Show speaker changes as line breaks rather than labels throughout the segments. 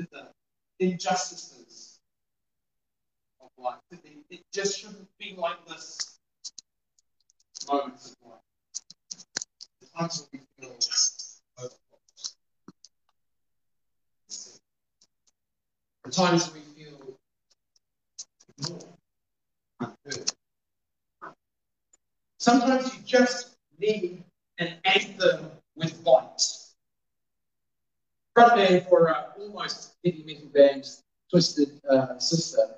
to the injustices of life. It just shouldn't be like this moments of life. The times when we feel overwhelmed. The times we feel ignored, unheard. Sometimes you just need an anthem with lights. Frontman for uh, almost heavy metal band Twisted uh, Sister,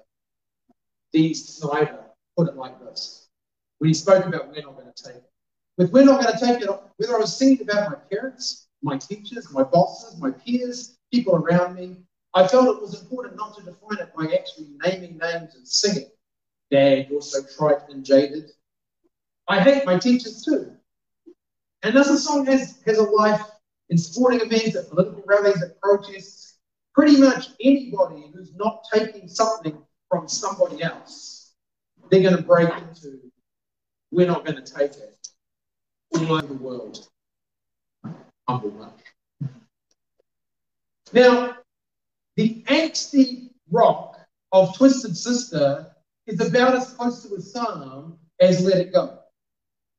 Dee Snider, put it like this. When he spoke about we're not going to take it. With we're not going to take it, whether I was singing about my parents, my teachers, my bosses, my peers, people around me, I felt it was important not to define it by actually naming names and singing. Dad, also trite and jaded. I hate my teachers too. And as the song has, has a life in sporting events, at political rallies, at protests, pretty much anybody who's not taking something from somebody else, they're going to break into, we're not going to take it all over the world. Humble much. Now, the angsty rock of Twisted Sister is about as close to a psalm as Let It Go.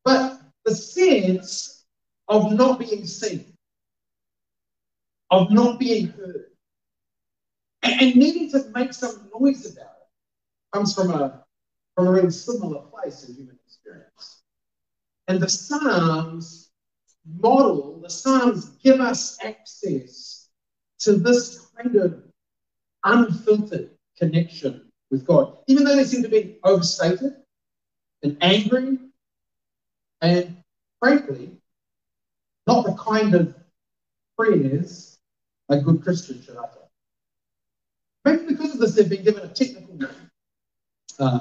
But the sense of not being seen, of not being heard, and, and needing to make some noise about it. Comes from a, from a really similar place in human experience. And the Psalms model, the Psalms give us access to this kind of unfiltered connection with God, even though they seem to be overstated and angry and frankly, not the kind of prayers a good Christian should utter. Maybe because of this, they've been given a technical name uh,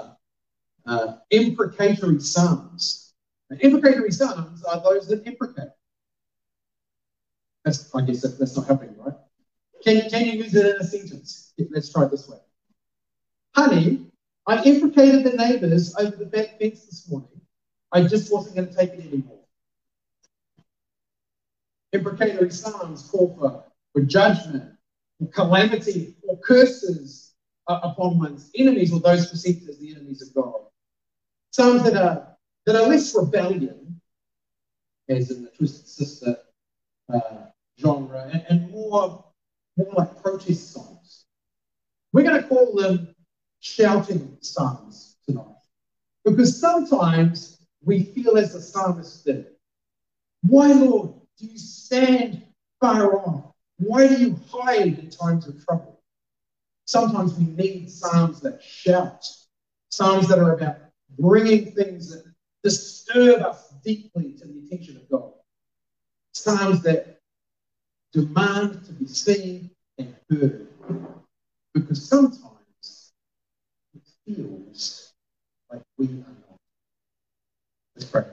uh, imprecatory psalms. And imprecatory psalms are those that imprecate. That's, I guess that, that's not helping, right? Can, can you use it in a sentence? Let's try it this way. Honey, I imprecated the neighbors over the back fence this morning. I just wasn't going to take it anymore. Imprecatory psalms call for, for judgment, or calamity, or curses uh, upon one's enemies or those perceived as the enemies of God. Psalms that are that are less rebellion, as in the Twisted Sister uh, genre, and, and more, more like protest songs. We're going to call them shouting psalms tonight. Because sometimes we feel as the psalmist did. Why, Lord, do you stand far off? Why do you hide in times of trouble? Sometimes we need psalms that shout, psalms that are about bringing things that disturb us deeply to the attention of God, psalms that demand to be seen and heard. Because sometimes it feels like we are Let's pray.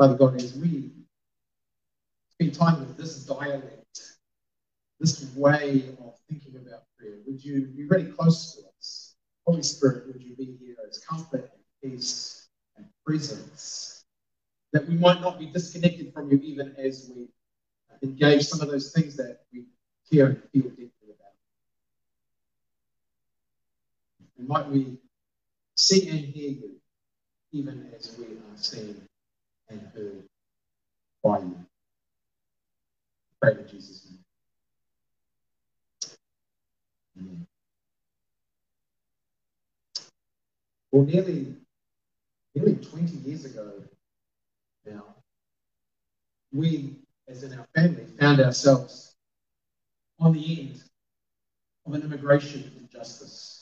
Father God, as we spend time with this dialect, this way of thinking about prayer, would you be really close to us? Holy Spirit, would you be here as comfort and peace and presence? That we might not be disconnected from you even as we engage some of those things that we care and feel deeply. About. And might we see and hear you, even as we are seen and heard by you. Pray in Jesus' name. Amen. Well, nearly, nearly 20 years ago now, we, as in our family, found ourselves on the end of an immigration injustice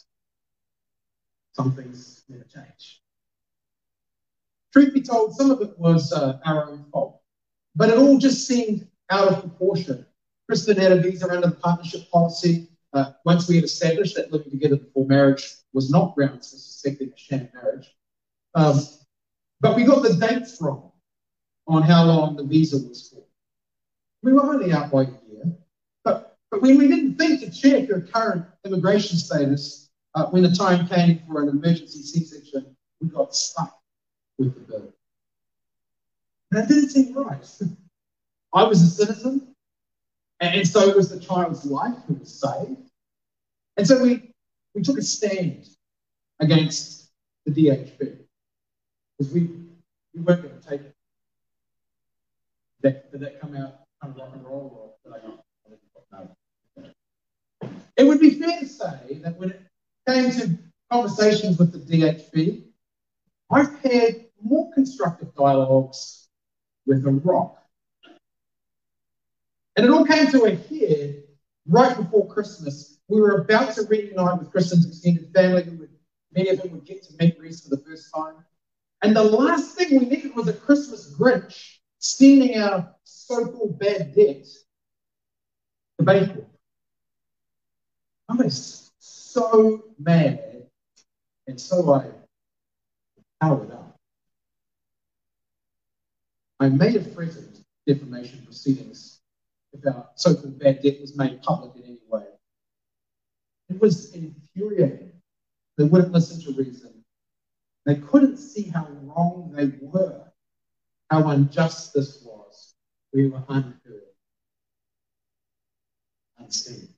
some things never change. Truth be told, some of it was uh, our own fault, but it all just seemed out of proportion. Kristen had a visa under the partnership policy. Uh, once we had established that living together before marriage was not grounds for suspecting a sham marriage. Um, but we got the dates wrong on how long the visa was for. We were only out by a year, but, but when we didn't think to check her current immigration status, uh, when the time came for an emergency C-section, we got stuck with the bill. That didn't seem right. I was a citizen, and so it was the child's life who was saved. And so we, we took a stand against the DHB because we, we weren't going to take it. Did that, did that come out kind of rock and roll or did I not? No. It would be fair to say that when it came to conversations with the DHB, I've had constructive dialogues with a rock. And it all came to a head right before Christmas. We were about to reunite with Kristen's extended family, would, many of them would get to meet Reese for the first time. And the last thing we needed was a Christmas Grinch sending our so-called bad debt to Baycorp. I was so mad, and so I powered up. I may have threatened defamation proceedings if our so-called bad debt was made public in any way. It was infuriating. They wouldn't listen to reason. They couldn't see how wrong they were, how unjust this was. We were unheard, unseen.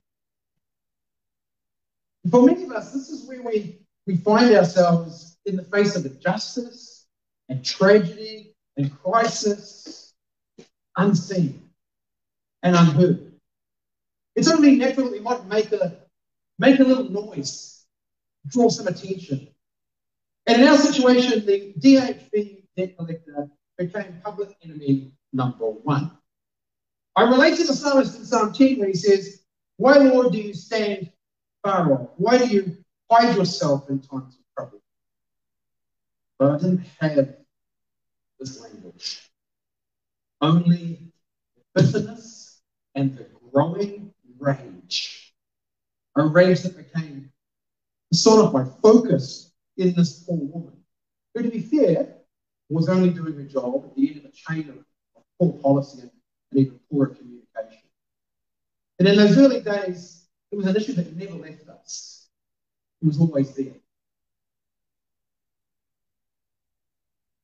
For many of us, this is where we, we find ourselves in the face of injustice and tragedy and crisis, unseen and unheard. It's only natural that we might make a, make a little noise, draw some attention. And in our situation, the DHB debt collector became public enemy number one. I relate to the psalmist in Psalm 10 where he says, Why, Lord, do you stand far off? Why do you hide yourself in times of trouble? But I didn't have this language. Only bitterness and the growing rage. A rage that became sort of my focus in this poor woman, who, to be fair, was only doing her job at the end of a chain of, poor policy and even poorer communication. And in those early days, it was an issue that never left us. It was always there.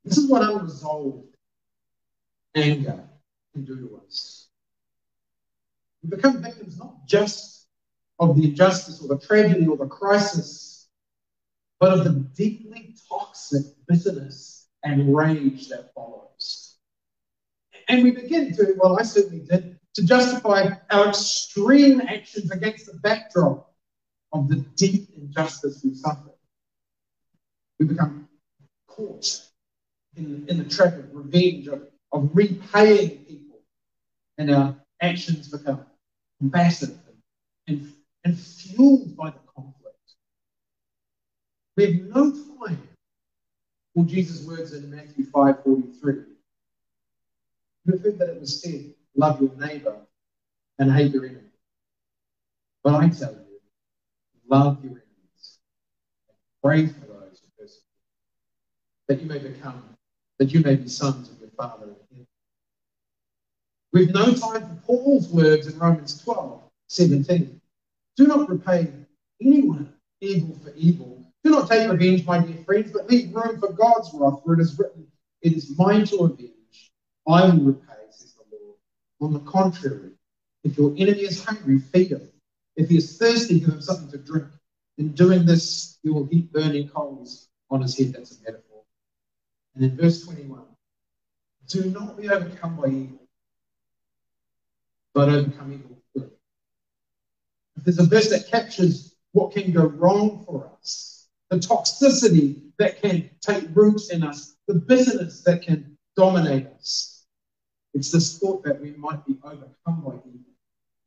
This is what unresolved anger can do to us. We become victims not just of the injustice or the tragedy or the crisis, but of the deeply toxic bitterness and rage that follows. And we begin to, well, I certainly did, to justify our extreme actions against the backdrop of the deep injustice we suffered. We become caught in, in the trap of revenge, of, of repaying people, and our actions become combative and, and, fueled by the conflict. We have no time for Jesus' words in Matthew 5 43. You've heard that it was said, love your neighbor and hate your enemy. But I tell you, love your enemies. and Pray for those who persecute, you, that you may become, that you may be sons of your Father. We've no time for Paul's words in Romans 12, 17. Do not repay anyone evil for evil. Do not take revenge, my dear friends, but leave room for God's wrath, for it is written, It is mine to avenge. I will repay, says the Lord. On the contrary, if your enemy is hungry, feed him. If he is thirsty, give him something to drink. In doing this, you will heap burning coals on his head. That's a metaphor. And in verse 21, do not be overcome by evil, but overcome evil good. If there's a verse that captures what can go wrong for us, the toxicity that can take roots in us, the bitterness that can dominate us, it's this thought that we might be overcome by evil,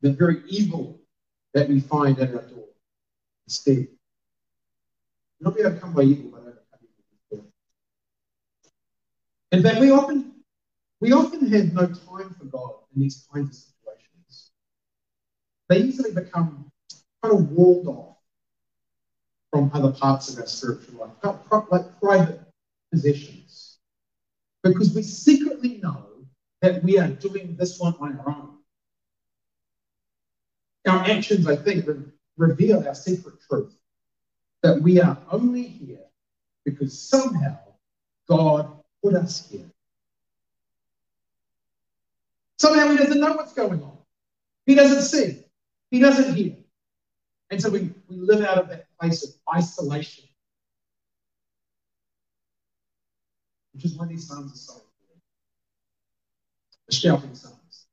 the very evil that we find at our door. Instead, not be overcome by evil. In fact, we often we often have no time for God in these kinds of situations. They easily become kind of walled off from other parts of our spiritual life, like private possessions, because we secretly know that we are doing this one on our own. Our actions, I think, reveal our secret truth that we are only here because somehow God put us here. Somehow he doesn't know what's going on. He doesn't see. He doesn't hear. And so we, we live out of that place of isolation. Which is why these psalms are so important. The shouting psalms.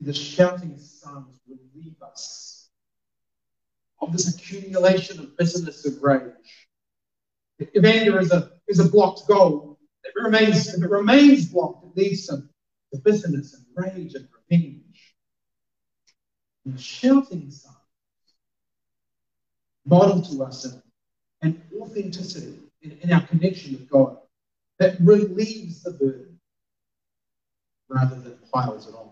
The shouting psalms relieve us of this accumulation of bitterness of rage. If anger is a, is a blocked goal, it remains, if it remains blocked, it leads to, to bitterness and rage and revenge. And the shouting psalms model to us an, an authenticity in, in our connection with God that relieves the burden rather than piles it on.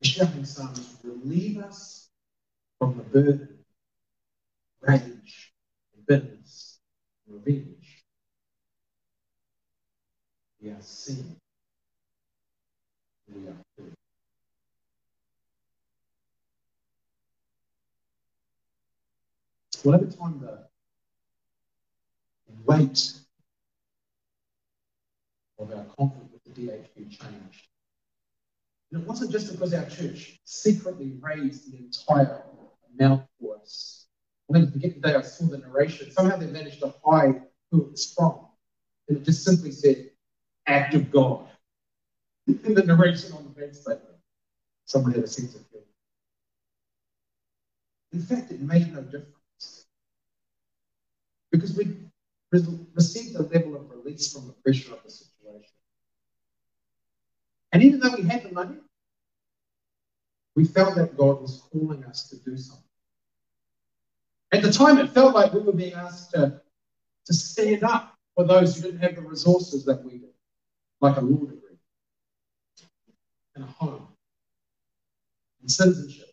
The shouting psalms relieve us from the burden, rage, and bitterness, We are seen. We are. Well, over time, the weight of our conflict with the DHB changed. And it wasn't just because our church secretly raised the entire amount for us. I never forget the day I saw the narration. Somehow they managed to hide who it was from. And it just simply said, act of God. In the narration on the bank statement, someone had a sense of guilt. In fact, it made no difference. Because we received a level of release from the pressure of the situation. And even though we had the money, we felt that God was calling us to do something. At the time, it felt like we were being asked to, to stand up for those who didn't have the resources that we did, like a law degree, and a home, and citizenship.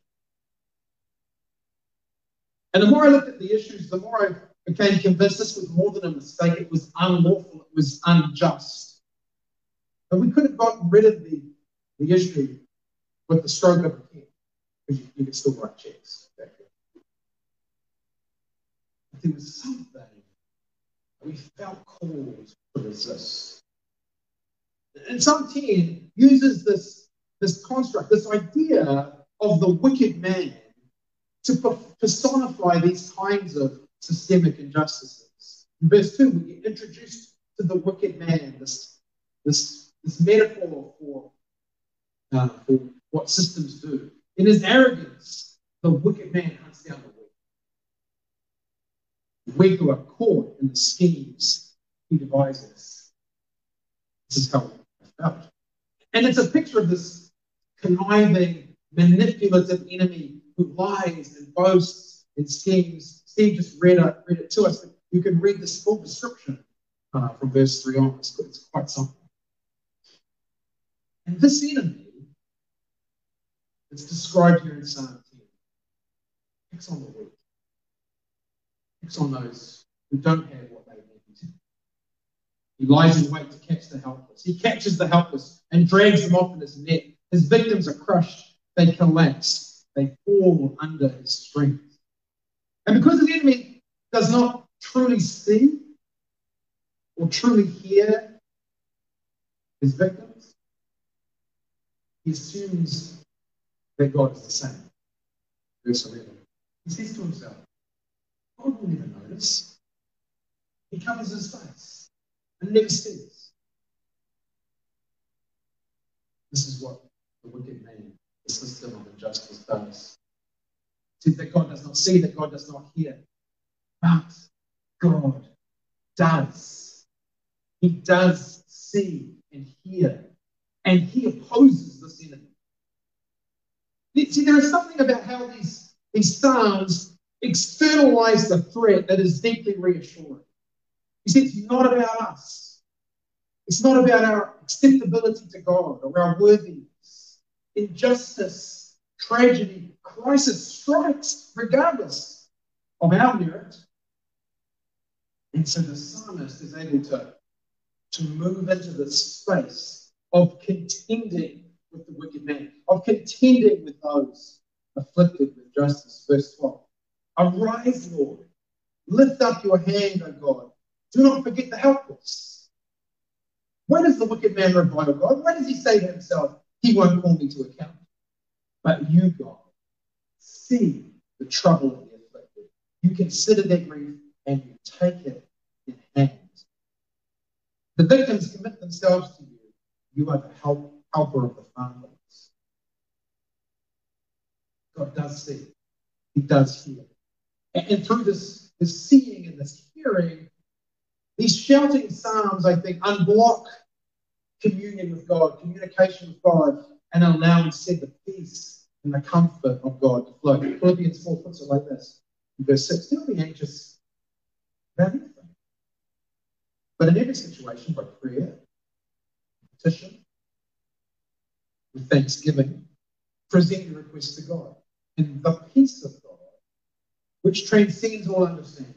And the more I looked at the issues, the more I became convinced this was more than a mistake. It was unlawful. It was unjust. But we could have gotten rid of the, the issue with the stroke of a pen, because you, you could still write checks. But there was something we felt called to resist. And Psalm 10 uses this, this construct, this idea of the wicked man to personify these kinds of systemic injustices. In verse 2, we get introduced to the wicked man, this, this, this metaphor for, uh, for what systems do. In his arrogance, the wicked man hunts down the weak. Weak who are caught in the schemes he devises. This is how I felt. And it's a picture of this conniving, manipulative enemy who lies and boasts and schemes Steve just read, uh, read it to us. You can read this full description uh, from verse 3 on. It's, it's quite something. And this enemy that's described here in Psalm 10 picks on the weak, on those who don't have what they need. He lies in wait to catch the helpless. He catches the helpless and drags them off in his net. His victims are crushed. They collapse. They fall under his strength. And because the enemy does not truly see or truly hear his victims, he assumes that God is the same. Verse 11. He says to himself, God will never notice. He covers his face and never sees. This is what the wicked man, the system of injustice does says that God does not see, that God does not hear. But God does. He does see and hear. And he opposes this enemy. See, there is something about how these, these Psalms externalize the threat that is deeply reassuring. You see, it's not about us. It's not about our acceptability to God or our worthiness. Injustice, tragedy, crisis strikes regardless of our merit. And so the psalmist is able to, to move into the space of contending with the wicked man, of contending with those afflicted with justice. Verse 12. Arise, Lord. Lift up your hand, O God. Do not forget the helpless. Why does the wicked man revile God? Why does he say to himself, He won't call me to account? But you, God, see the trouble of the afflicted. You consider their grief and you take it in hand. The victims commit themselves to you. You are the help, helper of the fatherless. God does see. He does hear. And, through this, this seeing and this hearing, these shouting psalms, I think, unblock communion with God, communication with God, and allow instead the peace and the comfort of God to flow. Philippians 4 puts it like this in verse 6 Do not be anxious about anything. But in every situation, by prayer, petition, with thanksgiving, present your request to God. And the peace of God, which transcends all understanding,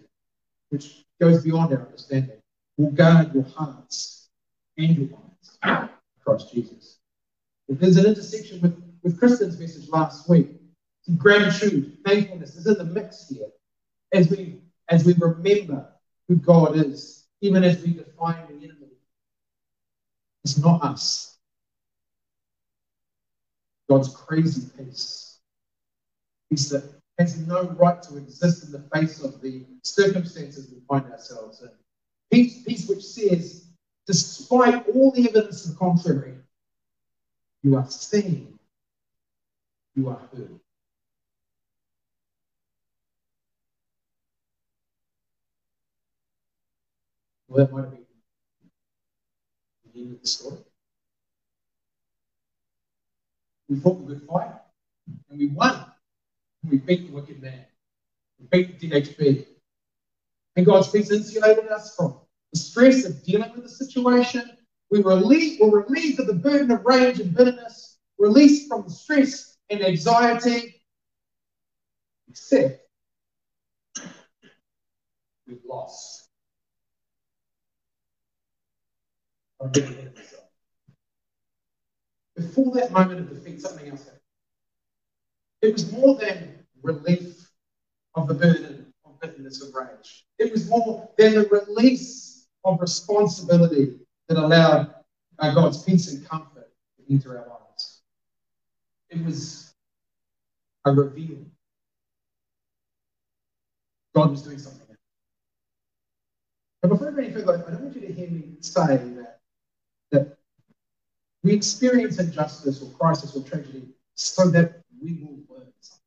which goes beyond our understanding, will guard your hearts and your minds. Christ Jesus. If There's an intersection with, with Kristen's message last week. Gratitude, thankfulness is in the mix here as we as we remember who God is, even as we define the enemy. It's not us. God's crazy peace. Peace that has no right to exist in the face of the circumstances we find ourselves in. Peace, peace which says, despite all the evidence to the contrary, you are seen, you are heard. Well, that might have been the end of the story. We fought the good fight, and we won. We beat the wicked man. We beat the DHB. And God's peace insulated us from the stress of dealing with the situation. We were were relieved of the burden of rage and bitterness, released from the stress and anxiety, except we've lost. Before that moment of defeat, something else happened. It was more than relief of the burden of bitterness and rage. It was more than the release of responsibility that allowed uh, God's peace and comfort to enter our lives. It was a reveal. God was doing something. But before I go any further, I don't want you to hear me say that, that we experience injustice or crisis or tragedy so that we will learn something.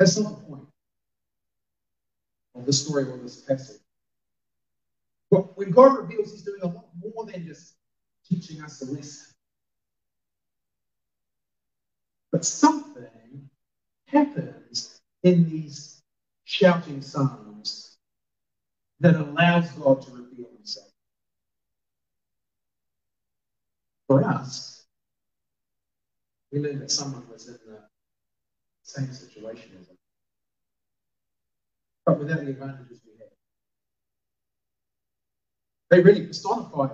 That's not the point of the story or this passage. But when God reveals, He's doing a lot more than just teaching us a lesson. But something happens in these shouting psalms that allows God to reveal Himself. For us, we learned that someone was in the same situation as us, but without the advantages we had. They really personify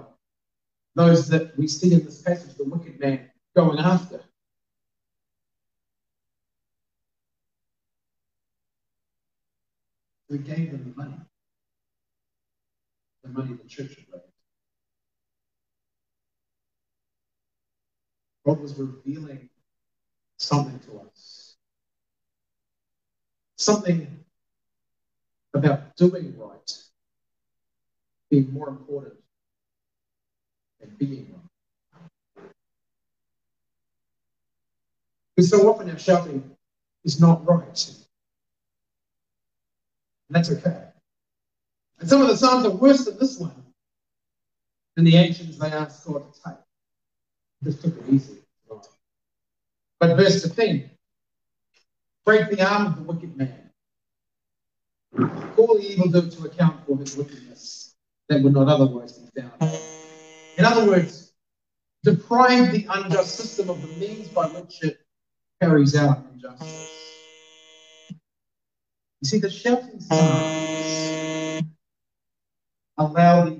those that we see in this passage, the wicked man going after. We gave them the money, the money the church had raised. God was revealing something to us. Something about doing right being more important than being right. Because so often our shouting is not right. And that's okay. And some of the Psalms are worse than this one. And the actions they asked God to take. Just took it easy. But verse 15 break the arm of the wicked man, call the evildoer to account for his wickedness that would not otherwise be found. In other words, deprive the unjust system of the means by which it carries out injustice. You see, the shouting psalms allow the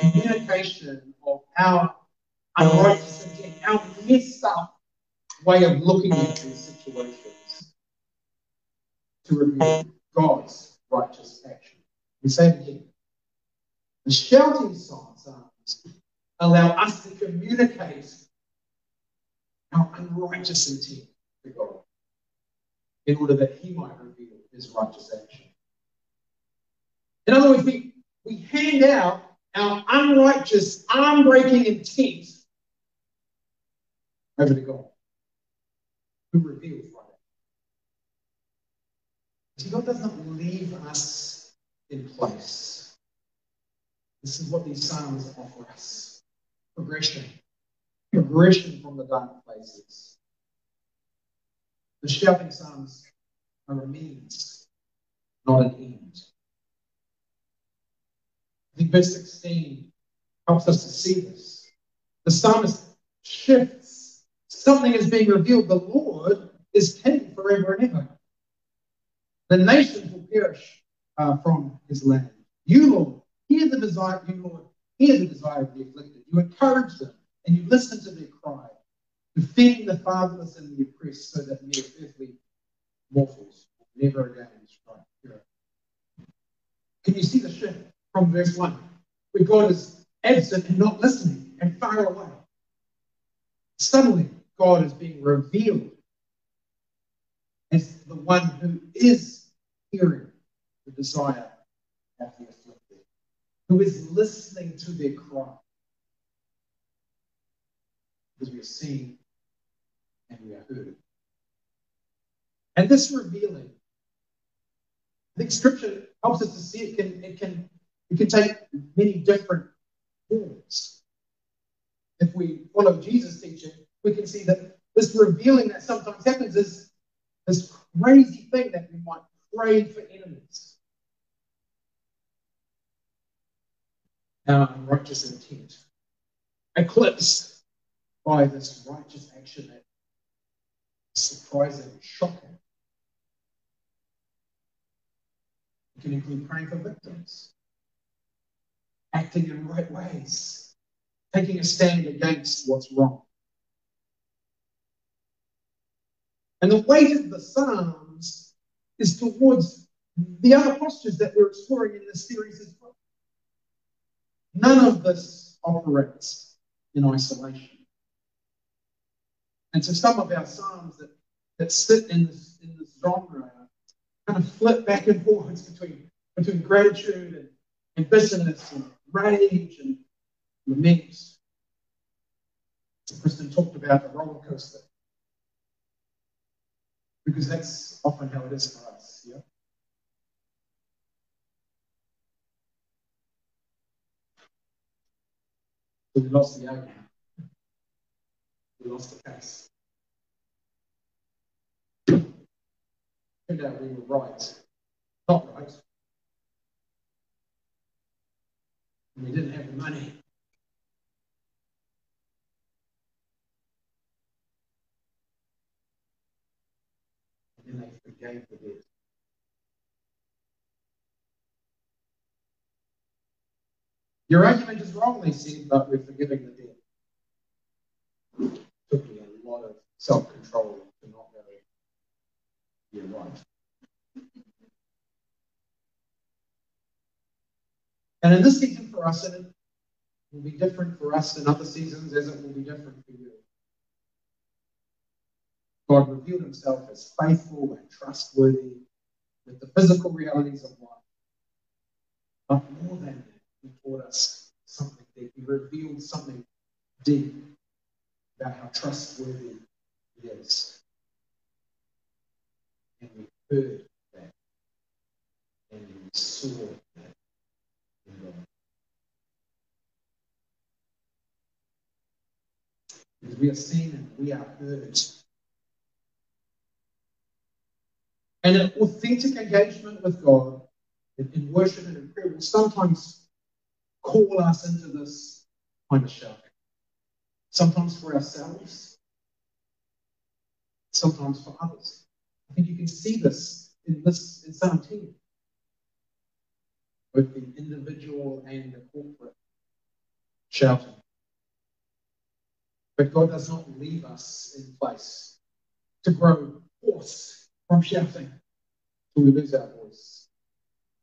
communication of our unrighteous intent, our messed up way of looking at these situations to reveal God's righteous action. We say it again. The shouting psalms allow us to communicate our unrighteous intent to God in order that He might reveal His righteous action. In other words, we, we hand out our unrighteous, arm breaking intent over to God, who reveals See, God does not leave us in place. This is what these Psalms offer us progression, progression from the dark places. The shouting Psalms are a means, not an end. I think verse 16 helps us to see this. The psalmist shifts. Something is being revealed. The Lord is king forever and ever. The nations will perish uh, from his land. You, Lord, hear the desire, you, Lord, hear the desire of the afflicted. You encourage them and you listen to their cry, defend the fatherless and the oppressed so that mere earthly mortals will never again strike Can you see the shift? from verse 1, where God is absent and not listening and far away. Suddenly, God is being revealed as the one who is hearing the desire of the afflicted, who is listening to their cry. Because we are seen and we are heard. And this revealing, I think Scripture helps us to see it can, it can it can take many different forms. If we follow Jesus' teaching, we can see that this revealing that sometimes happens is this crazy thing that we might pray for enemies. Our unrighteous intent, eclipsed by this righteous action that is surprising, and shocking. It can include praying for victims acting in right ways, taking a stand against what's wrong. And the weight of the Psalms is towards the other postures that we're exploring in this series as well. None of this operates in isolation. And so some of our Psalms that, that sit in this, in this genre kind of flip back and forwards between, between gratitude and, and bitterness and rage and lament. Kristen talked about the roller coaster. Because that's often how it is for us, yeah? So we lost the argument. We lost the case. Turned out we were right. Not right. we didn't have the money. And then they forgave the debt. Your argument is wrong, they said, but we're forgiving the debt. Took me a lot of self control to not go, you're right. And in this season for us, and it will be different for us in other seasons as it will be different for you. God revealed himself as faithful and trustworthy with the physical realities of life. But more than that, he taught us something deep. He revealed something deep about how trustworthy he is. And we heard that. And we saw that. in God. Because we are seen and we are heard. And an authentic engagement with God in worship and in prayer will sometimes call us into this kind of shouting. Sometimes for ourselves, sometimes for others. I think you can see this in this in Psalm 10 both the individual and the corporate shouting. But God does not leave us in place to grow hoarse from shouting till we lose our voice.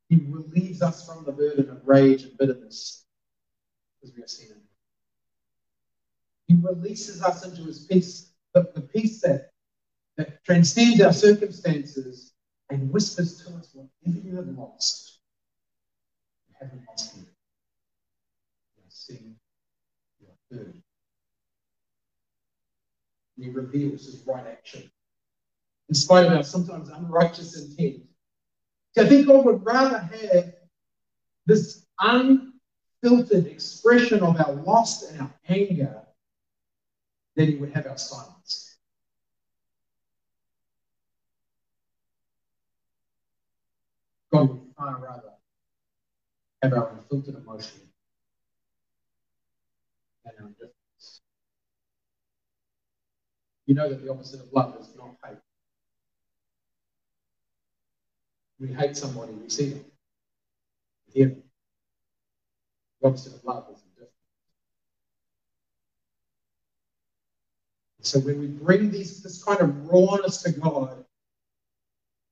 He relieves us from the burden of rage and bitterness because we seen him. He releases us into his peace, the, the peace that, that transcends our circumstances and whispers to us whatever you have lost, you haven't lost. You are seen, you are heard. And he reveals his right action in spite of our sometimes unrighteous intent. I think God would rather have this unfiltered expression of our loss and our anger than he would have our silence. God would far rather have our unfiltered emotion than our indifference. You know that the opposite of love is not hate. We hate somebody, we see them. The opposite of love is indifference. So when we bring these, this kind of rawness to God,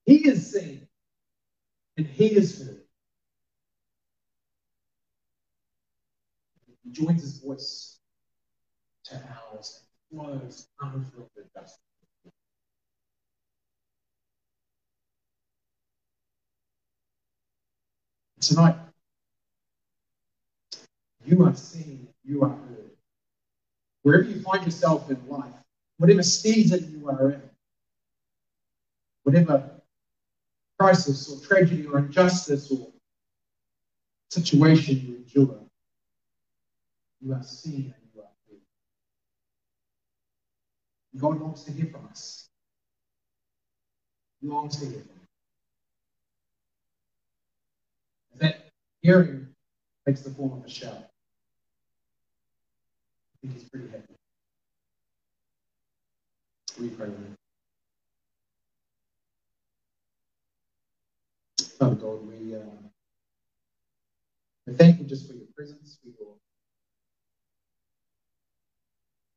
He is seen and He is heard. He joins His voice to ours and flows unfiltered justice. Tonight, you are seen, you are heard. Wherever you find yourself in life, whatever season you are in, whatever crisis or tragedy or injustice or situation you endure, you are seen and you are heard. God longs to hear from us. He longs to hear from us. Hearing takes the form of a shout. I think he's pretty happy. We pray with him. God, we, uh, we're thankful just for your presence, for your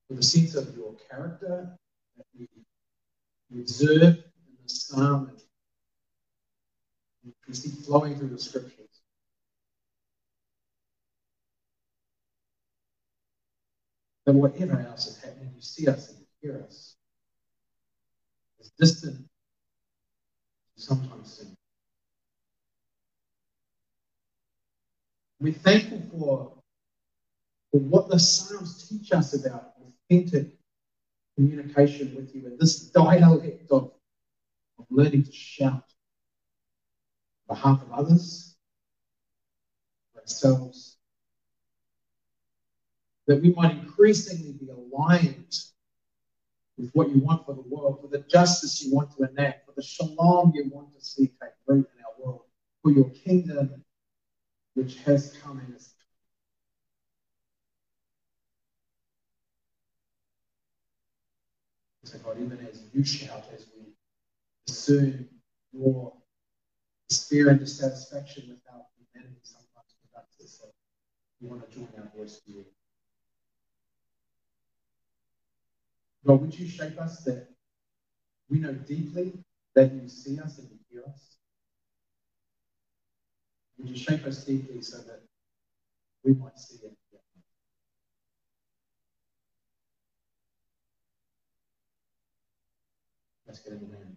for the sense of your character that we, we observe in the psalm and we see flowing through the scriptures. That whatever else is happening, you see us and you hear us. As distant, sometimes seem. We're thankful for, for what the Psalms teach us about authentic communication with you and this dialect of, of learning to shout on behalf of others, ourselves, that we might increasingly be aligned with what you want for the world, for the justice you want to enact, for the shalom you want to see take root in our world, for your kingdom which has come and is So God, even as you shout, as we discern your despair and dissatisfaction with our humanity sometimes conducts us, so we want to join our voice to you. God, would you shape us that we know deeply that you see us and you hear us? Would you shape us deeply so that we might see it? Let's get the name